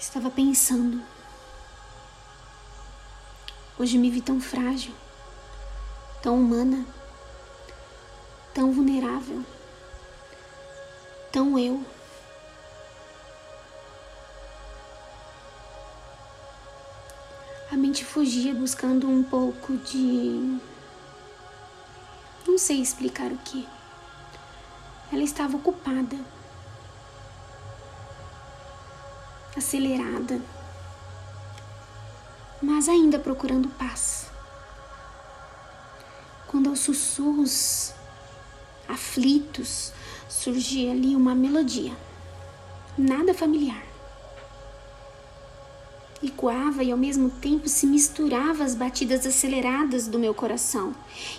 Estava pensando. Hoje me vi tão frágil, tão humana, tão vulnerável, tão eu. A mente fugia buscando um pouco de. Não sei explicar o que. Ela estava ocupada acelerada, mas ainda procurando paz. Quando aos sussurros aflitos surgia ali uma melodia, nada familiar. Ecoava e ao mesmo tempo se misturava às batidas aceleradas do meu coração,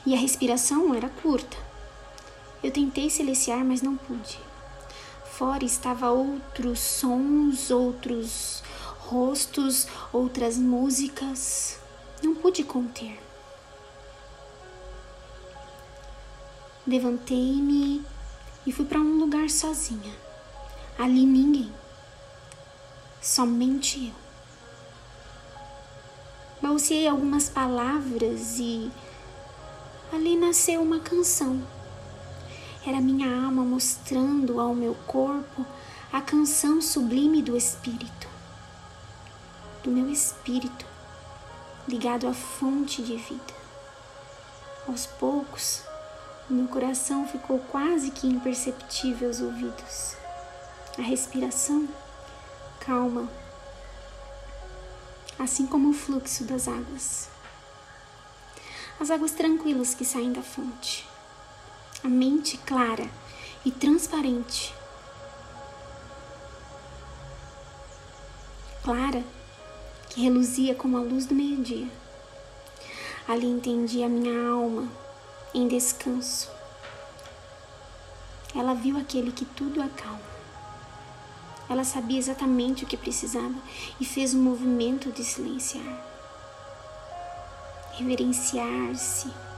e a respiração era curta. Eu tentei silenciar, mas não pude fora estava outros sons, outros rostos, outras músicas. Não pude conter. Levantei-me e fui para um lugar sozinha. Ali ninguém, somente eu. Balseei algumas palavras e ali nasceu uma canção era minha alma mostrando ao meu corpo a canção sublime do Espírito, do meu espírito, ligado à fonte de vida. Aos poucos, o meu coração ficou quase que imperceptível aos ouvidos. A respiração calma, assim como o fluxo das águas. As águas tranquilas que saem da fonte a mente clara e transparente. Clara, que reluzia como a luz do meio-dia. Ali entendi a minha alma em descanso. Ela viu aquele que tudo acalma. Ela sabia exatamente o que precisava e fez um movimento de silenciar, reverenciar-se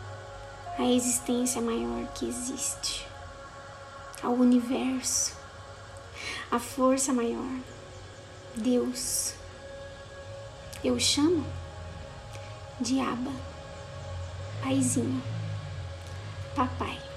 a existência maior que existe, ao universo, a força maior, Deus. Eu chamo de Aba, Paizinho, Papai.